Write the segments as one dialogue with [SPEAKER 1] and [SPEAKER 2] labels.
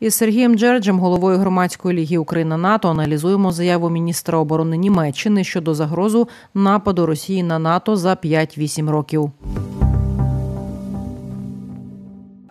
[SPEAKER 1] Із Сергієм Джерджем, головою громадської ліги Україна НАТО, аналізуємо заяву міністра оборони Німеччини щодо загрозу нападу Росії на НАТО за 5-8 років.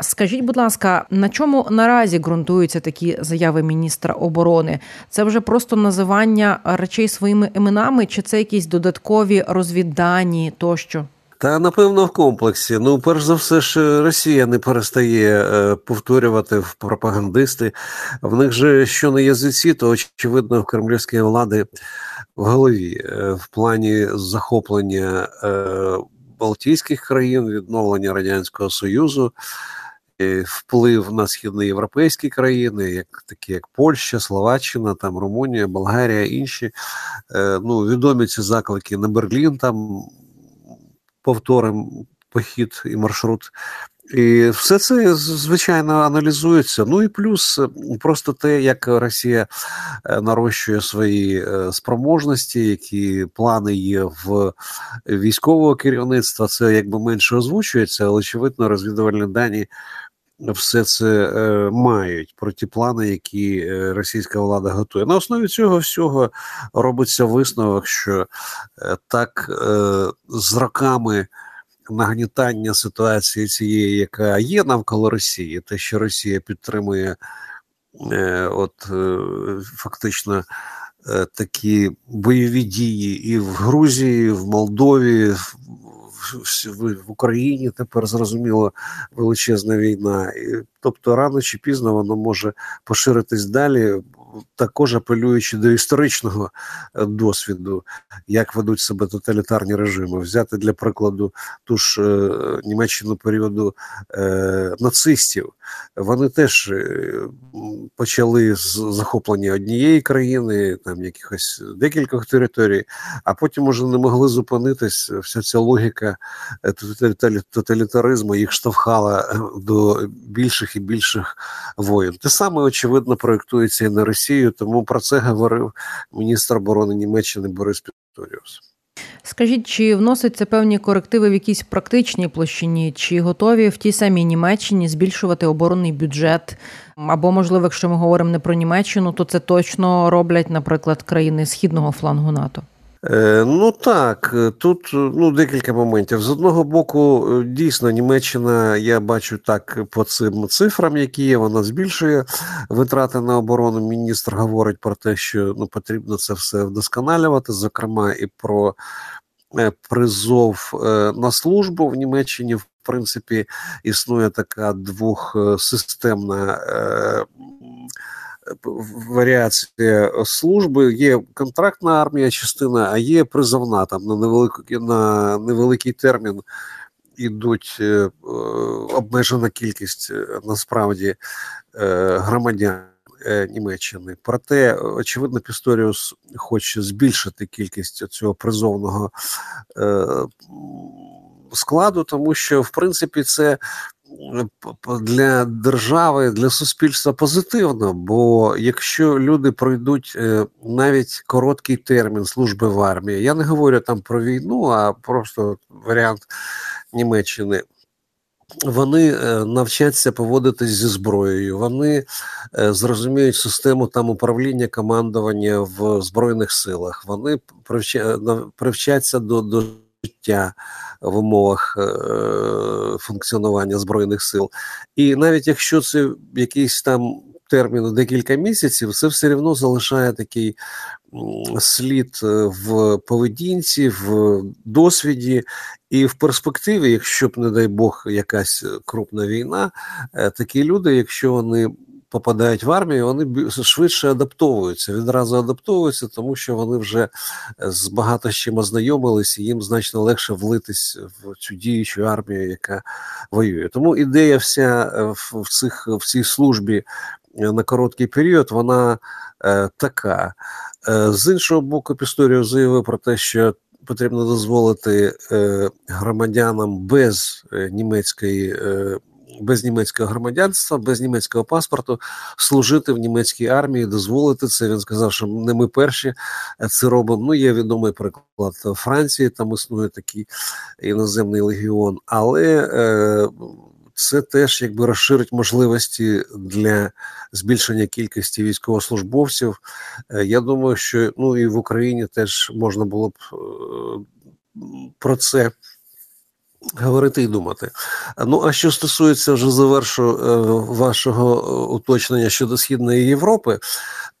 [SPEAKER 1] Скажіть, будь ласка, на чому наразі ґрунтуються такі заяви міністра оборони? Це вже просто називання речей своїми іменами, чи це якісь додаткові розвіддані тощо?
[SPEAKER 2] Та напевно в комплексі. Ну, перш за все, ж Росія не перестає е, повторювати в пропагандисти. В них же що на язиці, то очевидно в кремлівської влади в голові е, в плані захоплення е, Балтійських країн, відновлення радянського союзу. Вплив на східноєвропейські країни, як такі як Польща, Словаччина, там Румунія, Болгарія, інші. Ну відомі ці заклики на Берлін там повторимо похід і маршрут. І все це звичайно аналізується. Ну і плюс просто те, як Росія е, нарощує свої е, спроможності, які плани є в військового керівництва. Це якби менше озвучується, але очевидно, розвідувальні дані. Все це е, мають про ті плани, які е, російська влада готує. На основі цього всього робиться висновок, що е, так е, з роками нагнітання ситуації цієї, яка є навколо Росії, те, що Росія підтримує, е, от е, фактично. Е, такі бойові дії і в Грузії, і в Молдові, в, Україні тепер зрозуміло величезна війна, і, тобто рано чи пізно воно може поширитись далі також апелюючи до історичного е, досвіду, як ведуть себе тоталітарні режими, взяти для прикладу ту ж е, Німеччину періоду е, нацистів. Вони теж почали з захоплення однієї країни, там якихось декількох територій, а потім уже не могли зупинитись. Вся ця логіка тоталітаризму їх штовхала до більших і більших воєн. Те саме очевидно проєктується і на Росії. Росію. Тому про це говорив міністр оборони Німеччини Борис Піторіус.
[SPEAKER 1] Скажіть, чи вносяться певні корективи в якійсь практичній площині, чи готові в тій самій Німеччині збільшувати оборонний бюджет? Або, можливо, якщо ми говоримо не про Німеччину, то це точно роблять, наприклад, країни східного флангу НАТО?
[SPEAKER 2] Е, ну так, тут ну декілька моментів. З одного боку, дійсно, Німеччина, я бачу так по цим цифрам, які є, вона збільшує витрати на оборону. Міністр говорить про те, що ну потрібно це все вдосконалювати, зокрема, і про е, призов е, на службу в Німеччині. В принципі, існує така двохсистемна варіація служби. Є контрактна армія, частина, а є призовна там на невеликий, на невеликий термін. Ідуть е, е, обмежена кількість е, насправді громадян Німеччини. Проте, очевидно, Пісторіус хоче збільшити кількість цього призовного складу, тому що в принципі це для держави, для суспільства позитивно. Бо якщо люди пройдуть е, навіть короткий термін служби в армії, я не говорю там про війну, а просто варіант Німеччини. Вони е, навчаться поводитись зі зброєю, вони е, зрозуміють систему там управління командування в збройних силах. Вони привчаться до, до життя в умовах е, функціонування збройних сил. І навіть якщо це якийсь там термін декілька місяців, це все одно залишає такий слід е, в поведінці, в досвіді. І в перспективі, якщо б, не дай Бог, якась крупна війна, е, такі люди, якщо вони попадають в армію, вони швидше адаптовуються, відразу адаптовуються, тому що вони вже е, з багато з чим ознайомились, і їм значно легше влитись в цю діючу армію, яка воює. Тому ідея вся е, в цих в цій службі е, на короткий період, вона е, така. Е, з іншого боку, Пісторіо заявив про те, що потрібно дозволити е, громадянам без німецької без німецького громадянства, без німецького паспорту служити в німецькій армії, дозволити це. Він сказав, що не ми перші це робимо. Ну, є відомий приклад Франції, там існує такий іноземний легіон, але. Е, це теж якби розширить можливості для збільшення кількості військовослужбовців. Я думаю, що ну і в Україні теж можна було б про це. Говорити і думати. Ну а що стосується вже завершу вашого уточнення щодо Східної Європи,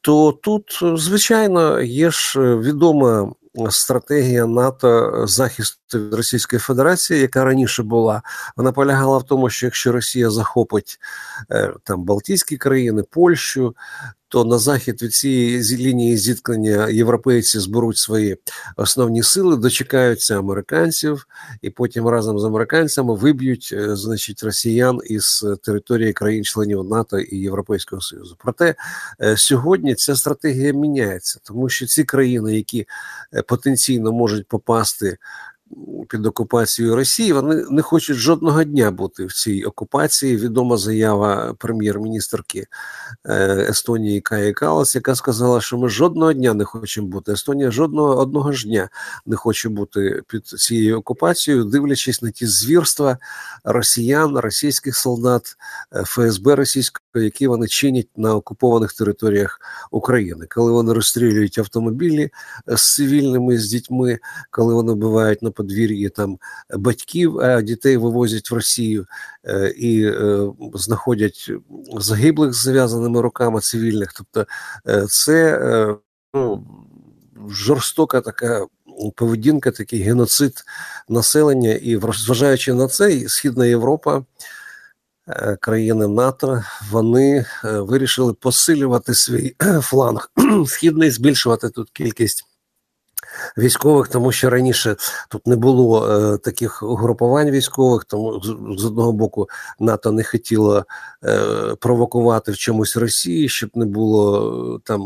[SPEAKER 2] то тут, звичайно, є ж відома стратегія НАТО захисту Російської Федерації, яка раніше була, вона полягала в тому, що якщо Росія захопить е, там Балтійські країни, Польщу, то на захід від цієї лінії зіткнення європейці зберуть свої основні сили, дочекаються американців, і потім разом з американцями виб'ють, е, значить, росіян із території країн-членів НАТО і Європейського Союзу. Проте е, сьогодні ця стратегія міняється, тому що ці країни, які е, потенційно можуть попасти під окупацією Росії, вони не хочуть жодного дня бути в цій окупації. Відома заява прем'єр-міністрки е, Естонії Каї Калас, яка сказала, що ми жодного дня не хочемо бути. Естонія жодного одного ж дня не хоче бути під цією окупацією, дивлячись на ті звірства росіян, російських солдат, е, ФСБ російського, які вони чинять на окупованих територіях України, коли вони розстрілюють автомобілі е, з цивільними з дітьми, коли вони вбивають на подвір'ї там батьків, а дітей вивозять в Росію е, і е, знаходять загиблих з зав'язаними руками цивільних. Тобто, е, це ну, жорстока така. Поведінка, такий геноцид населення, і зважаючи на це, Східна Європа, країни НАТО, вони вирішили посилювати свій фланг східний, збільшувати тут кількість військових, тому що раніше тут не було е, таких угрупувань військових, тому з, з одного боку НАТО не хотіло е, провокувати в чомусь Росії, щоб не було е, там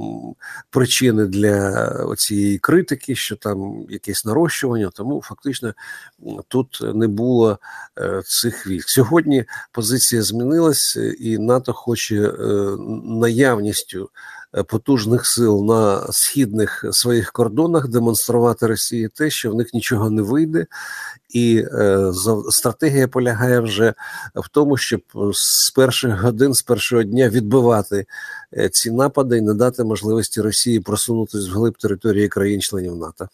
[SPEAKER 2] причини для цієї критики, що там якесь нарощування. Тому фактично тут не було е, цих військ. Сьогодні позиція змінилася, і НАТО хоче е, наявністю. Е, потужних сил на східних своїх кордонах демонструвати Росії те, що в них нічого не вийде, і е, стратегія полягає вже в тому, щоб з перших годин, з першого дня відбивати е, ці напади і не дати можливості Росії просунутися вглиб території країн-членів НАТО.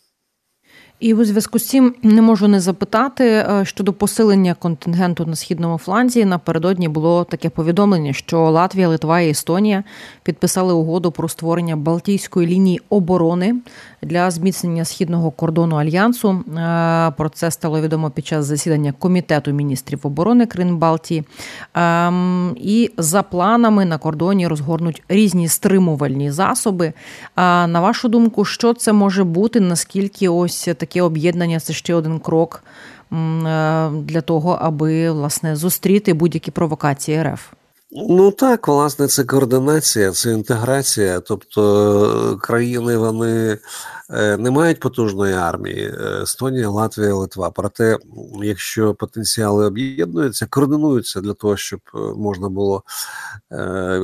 [SPEAKER 1] І у зв'язку з цим не можу не запитати е, щодо посилення контингенту на східному фланзі. Напередодні було таке повідомлення, що Латвія, Литва і Естонія підписали угоду про створення Балтійської лінії оборони для зміцнення східного кордону альянсу. Е, про це стало відомо під час засідання комітету міністрів оборони Крин Балтії. Ем, і за планами на кордоні розгорнуть різні стримувальні засоби. А на вашу думку, що це може бути? Наскільки ось таке об'єднання це ще один крок е, для того, аби власне зустріти будь-які провокації РФ?
[SPEAKER 2] Ну так, власне, це координація, це інтеграція. Тобто країни вони е, не мають потужної армії. Е, Естонія, Латвія, Литва. Проте, якщо потенціали об'єднуються, координуються для того, щоб е, можна було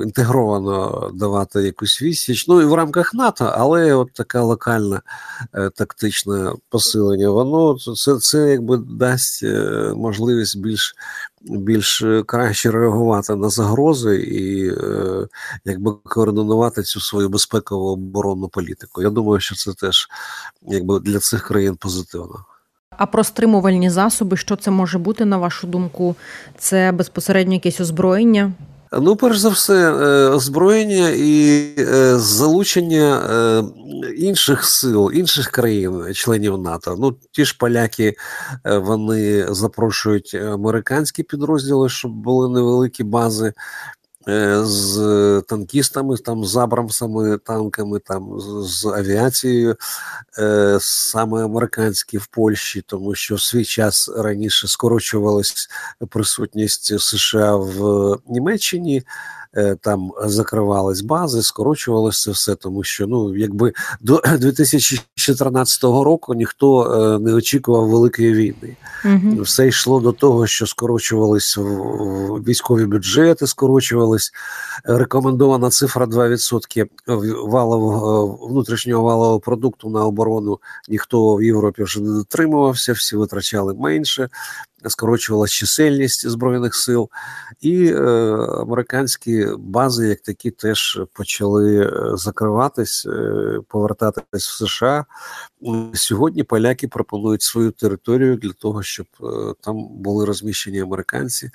[SPEAKER 2] інтегровано давати якусь відсіч. Ну і в рамках НАТО, але от така локальна тактичне посилення, воно це це якби дасть можливість більш більш е, краще реагувати на загрози і е, якби координувати цю свою безпекову оборонну політику. Я думаю, що це теж якби для цих країн позитивно.
[SPEAKER 1] А про стримувальні засоби, що це може бути на вашу думку? Це безпосередньо якесь озброєння?
[SPEAKER 2] Ну, перш за все, е, озброєння і е, залучення е, інших сил, інших країн, членів НАТО. Ну, ті ж поляки вони запрошують американські підрозділи, щоб були невеликі бази з танкістами, там з Абрамсами, танками, там з авіацією, е, саме американські в Польщі, тому що в свій час раніше скорочувалась присутність США в Німеччині. Е, там закривались бази, скорочувалося все, тому що ну якби до 2014 року ніхто е, не очікував великої війни. Угу. Все йшло до того, що скорочувались військові бюджети, скорочували узгодились. Рекомендована цифра 2% валового внутрішнього валового продукту на оборону. Ніхто в Європі вже не дотримувався, всі витрачали менше скорочувалася чисельність збройних сил, і е, американські бази, як такі, теж почали е, закриватись, е, повертатись в США. Сьогодні поляки пропонують свою територію для того, щоб е, там були розміщені американці,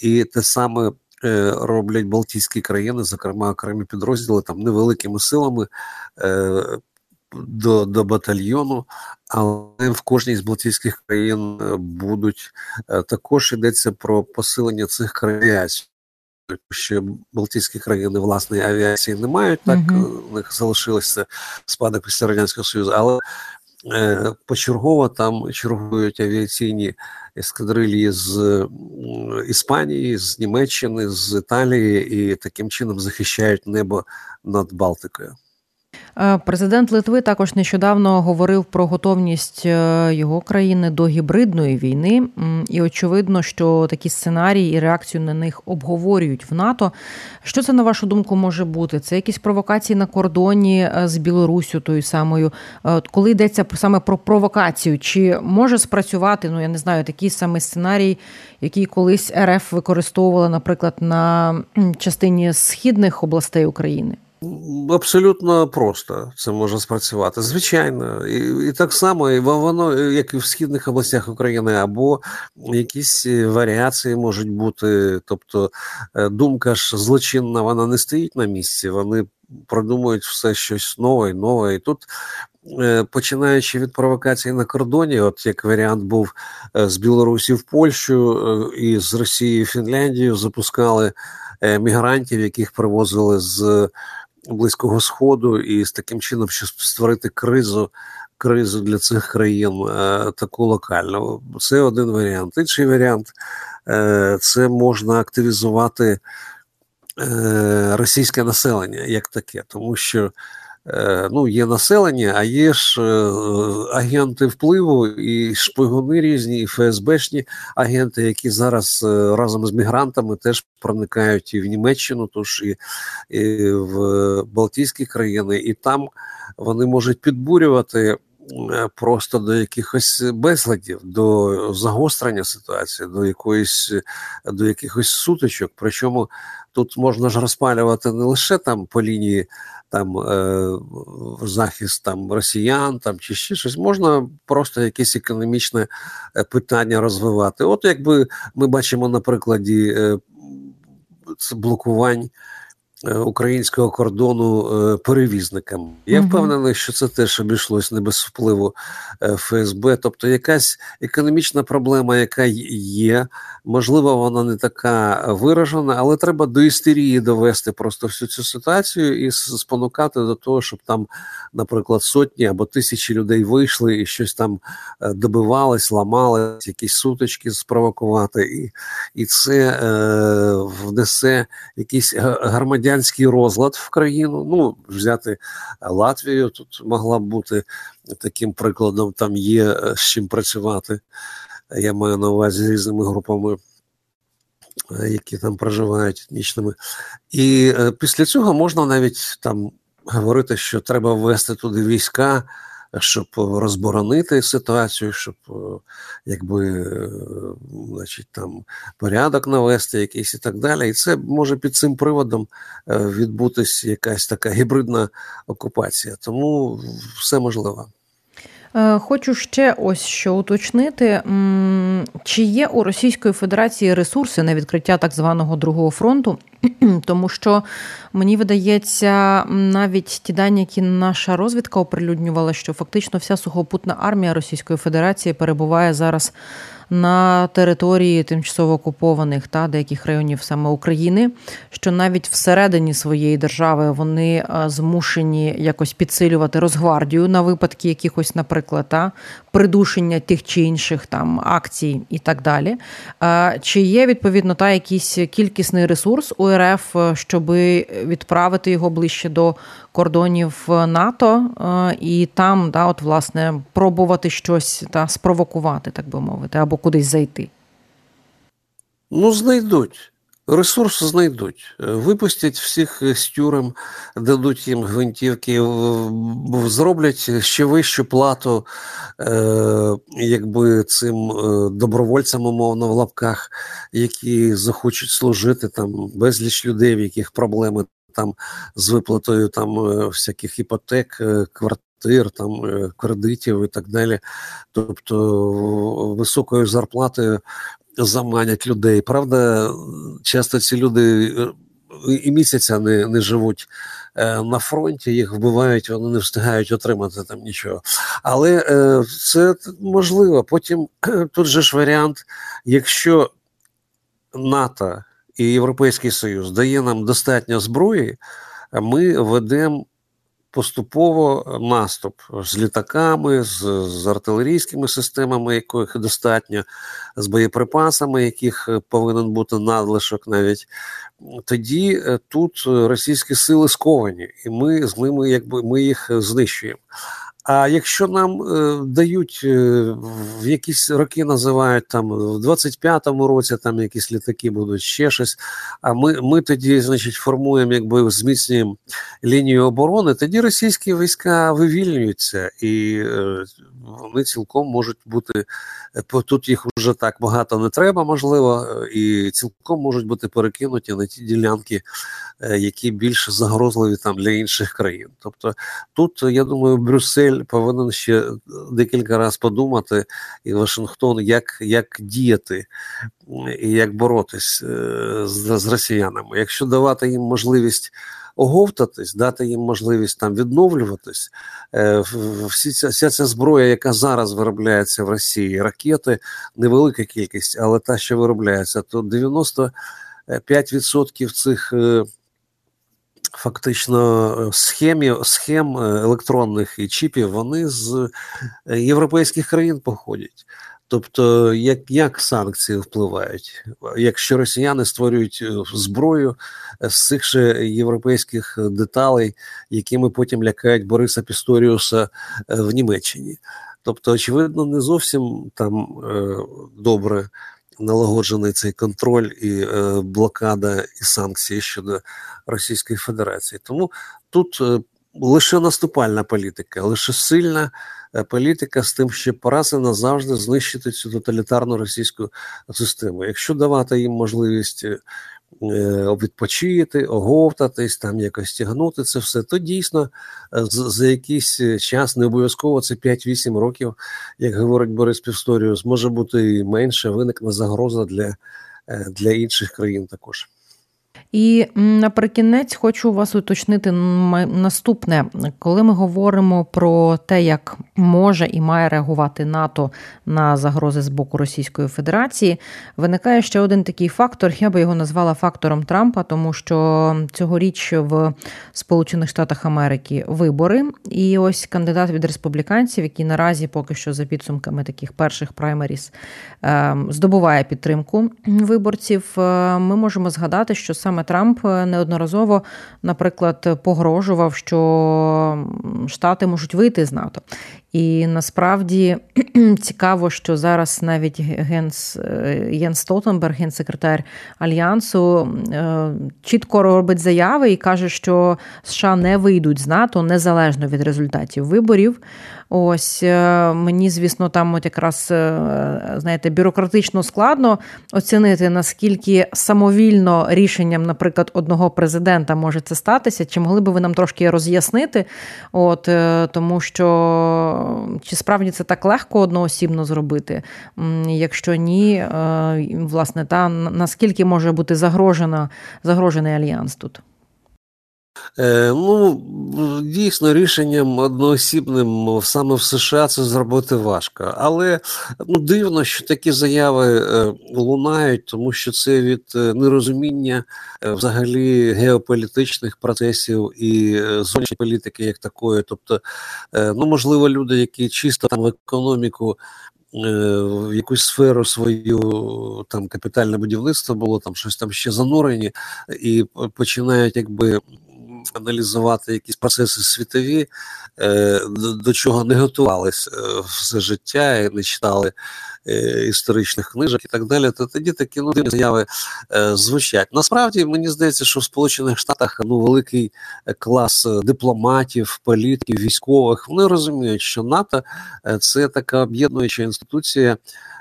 [SPEAKER 2] і те саме. Е, роблять Балтійські країни, зокрема окремі підрозділи там невеликими силами е, до до батальйону, але в кожній з Балтійських країн е, будуть е, також йдеться про посилення цих країн. Що Балтійські країни власної авіації не мають, так у них залишилося спадок після радянського союзу, але е, почергово там чергують авіаційні ескадрилії з Іспанії, з Німеччини, з Італії і таким чином захищають небо над Балтикою.
[SPEAKER 1] Е, президент Литви також нещодавно говорив про готовність е, його країни до гібридної війни, і очевидно, що такі сценарії і реакцію на них обговорюють в НАТО. Що це на вашу думку може бути? Це якісь провокації на кордоні е, з Білоруссю, тою самою, коли йдеться саме про провокацію, чи може спрацювати? Ну я не знаю, такий самий сценарій, який колись РФ використовувала, наприклад, на частині східних областей України.
[SPEAKER 2] Абсолютно просто це може спрацювати. Звичайно, і і так само і воно, як і в східних областях України, або якісь варіації можуть бути. Тобто е, думка ж злочинна, вона не стоїть на місці, вони продумують все щось нове і нове. І тут, е, починаючи від провокації на кордоні, от як варіант був е, з Білорусі в Польщу і з Росії в Фінляндію, запускали мігрантів, яких привозили з. Близького Сходу, і з таким чином, щоб створити кризу кризу для цих країн е, таку локальну. Це один варіант. Інший варіант е, це можна активізувати е, російське населення як таке, тому що ну, є населення, а є ж е, агенти впливу, і шпигуни різні, і ФСБшні агенти, які зараз е, разом з мігрантами теж проникають і в Німеччину, тож і, і в Балтійські країни, і там вони можуть підбурювати. Просто до якихось безладів, до загострення ситуації, до якоїсь до якихось сутичок. Причому тут можна ж розпалювати не лише там по лінії там е, захист там росіян там чи ще щось, можна просто якесь економічне е, питання розвивати. От якби ми бачимо на прикладі е, блокувань. Е, українського кордону е, перевізникам. Я впевнений, що це теж обійшлось не без впливу е, ФСБ. Тобто, якась економічна проблема, яка є, можливо, вона не така виражена, але треба до істерії довести просто всю цю ситуацію і спонукати до того, щоб там, наприклад, сотні або тисячі людей вийшли і щось там добивались, ламали, якісь сутички спровокувати, і і це е, внесе якісь громадян радянський розлад в країну. Ну, взяти Латвію тут могла б бути таким прикладом. Там є е, з чим працювати. Я маю на увазі з різними групами. Е, які там проживають етнічними, і е, після цього можна навіть там говорити, що треба ввести туди війська, щоб розборонити ситуацію, щоб е, якби е, значить, там порядок навести, якийсь і так далі. І це може під цим приводом е, відбутись якась така гібридна окупація. Тому все можливо.
[SPEAKER 1] Хочу ще ось що уточнити, чи є у Російської Федерації ресурси на відкриття так званого другого фронту, тому що мені видається навіть ті дані, які наша розвідка оприлюднювала, що фактично вся сухопутна армія Російської Федерації перебуває зараз на території тимчасово окупованих та деяких районів саме України, що навіть всередині своєї держави вони е, змушені якось підсилювати Росгвардію на випадки якихось, наприклад, та придушення тих чи інших там акцій і так далі. Е, чи є відповідно та якийсь кількісний ресурс у РФ, е, щоб відправити його ближче до кордонів НАТО і там, да, от власне, пробувати щось та спровокувати, так би мовити, або кудись зайти?
[SPEAKER 2] Ну, знайдуть. Ресурс знайдуть, випустять всіх з тюрем, дадуть їм гвинтівки, зроблять ще вищу плату, е, якби цим е, добровольцям, умовно, в лапках, які захочуть служити там безліч людей, в яких проблеми там з виплатою там е, всяких іпотек, квартир, там кредитів і так далі. Тобто високою зарплатою заманять людей. Правда, часто ці люди е, і місяця не не живуть е, на фронті, їх вбивають, вони не встигають отримати там нічого. Але е, це можливо. Потім тут же ж варіант, якщо НАТО і Європейський Союз дає нам достатньо зброї, ми ведемо поступово наступ з літаками, з, з артилерійськими системами, яких достатньо, з боєприпасами, яких е, повинен бути надлишок навіть. Тоді е, тут російські сили сковані, і ми з ними, якби ми їх знищуємо. А якщо нам е, дають е, в якісь роки називають там в 25-му році там якісь літаки будуть ще щось. А ми ми тоді, значить, формуємо, якби зміцнюємо лінію оборони, тоді російські війська вивільнюються, і е, вони цілком можуть бути е, тут. Їх вже так багато не треба, можливо, і цілком можуть бути перекинуті на ті ділянки, е, які більш загрозливі там для інших країн. Тобто тут я думаю, Брюссель. Кремль повинен ще декілька разів подумати, і Вашингтон, як як діяти і як боротись е, з, з росіянами. Якщо давати їм можливість оговтатись, дати їм можливість там відновлюватись, е, всі ця, вся ця зброя, яка зараз виробляється в Росії, ракети, невелика кількість, але та, що виробляється, то 95% цих. Фактично е, схемі, схем е, електронних і чіпів вони з е, європейських країн походять. Тобто, як як санкції впливають, якщо росіяни створюють зброю з цих же європейських деталей, якими потім лякають Бориса Пісторіуса в Німеччині, тобто, очевидно, не зовсім там добре налагоджений цей контроль і е, блокада і санкції щодо Російської Федерації. Тому тут е, лише наступальна політика, лише сильна е, політика з тим, щоб раз і назавжди знищити цю тоталітарну російську систему. Якщо давати їм можливість е, відпочити, оговтатись, там якось тягнути це все, то дійсно е, за якийсь е, час, не обов'язково це 5-8 років, як говорить Борис Півсторіус, може бути і менше, виникне загроза для, для інших країн також.
[SPEAKER 1] І наприкінець хочу вас уточнити наступне, коли ми говоримо про те, як може і має реагувати НАТО на загрози з боку Російської Федерації, виникає ще один такий фактор. Я би його назвала фактором Трампа, тому що цьогоріч в Сполучених Штатах Америки вибори, і ось кандидат від республіканців, який наразі поки що за підсумками таких перших праймеріс ем, здобуває підтримку виборців. Е, ми можемо згадати, що саме Трамп е, неодноразово, наприклад, погрожував, що Штати можуть вийти з НАТО. І насправді цікаво, що зараз навіть Генс е, Єнс Столтенберг, генсекретар Альянсу, е, чітко робить заяви і каже, що США не вийдуть з НАТО незалежно від результатів виборів. Ось е, мені, звісно, там от якраз знаєте, бюрократично складно оцінити, наскільки самовільно рішенням, наприклад, одного президента може це статися. Чи могли би ви нам трошки роз'яснити? От тому що чи справді це так легко одноосібно зробити? Якщо ні, е, власне, та наскільки може бути загрожена, загрожений альянс тут?
[SPEAKER 2] Е, ну, дійсно, рішенням одноосібним саме в США це зробити важко. Але ну, дивно, що такі заяви е, лунають, тому що це від е, нерозуміння взагалі геополітичних процесів і зовнішньої політики, як такої. Тобто, ну можливо, люди, які чисто там в економіку. В якусь сферу свою там капітальне будівництво було, там щось там ще занурені, і починають якби аналізувати якісь процеси світові, до чого не готувалися все життя і не читали історичних книжок і так далі, то тоді такі ну, заяви звучать. Насправді мені здається, що в Сполучених Штатах ну великий клас дипломатів, політиків, військових вони розуміють, що НАТО це така об'єднуюча інституція.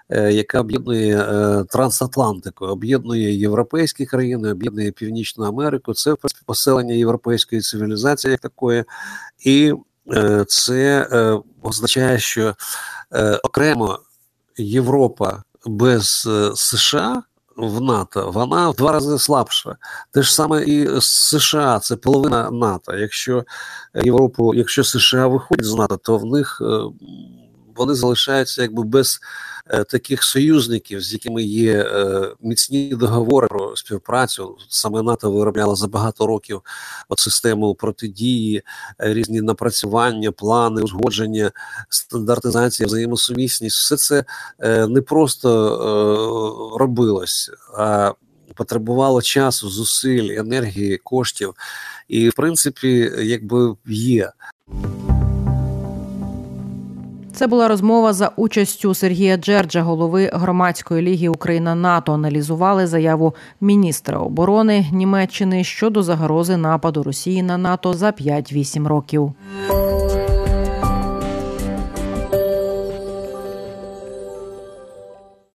[SPEAKER 2] Е, яка об'єднує е, трансатлантику, об'єднує європейські країни, об'єднує Північну Америку. Це в принципі, поселення європейської цивілізації, як такої, і е, це означає, що окремо Європа без США. В НАТО вона в два рази слабша. Те ж саме і США, це половина НАТО. Якщо Європу, якщо США виходять з НАТО, то в них вони залишаються якби без Е, таких союзників, з якими є е, міцні договори про співпрацю. Саме НАТО виробляло за багато років от систему протидії, е, різні напрацювання, плани, узгодження, стандартизація, взаємосумісність. Все це не просто робилось, а потребувало часу, зусиль, енергії, коштів. І в принципі, якби є.
[SPEAKER 1] Це була розмова за участю Сергія Джерджа, голови громадської ліги Україна НАТО. Аналізували заяву міністра оборони Німеччини щодо загрози нападу Росії на НАТО за 5-8 років.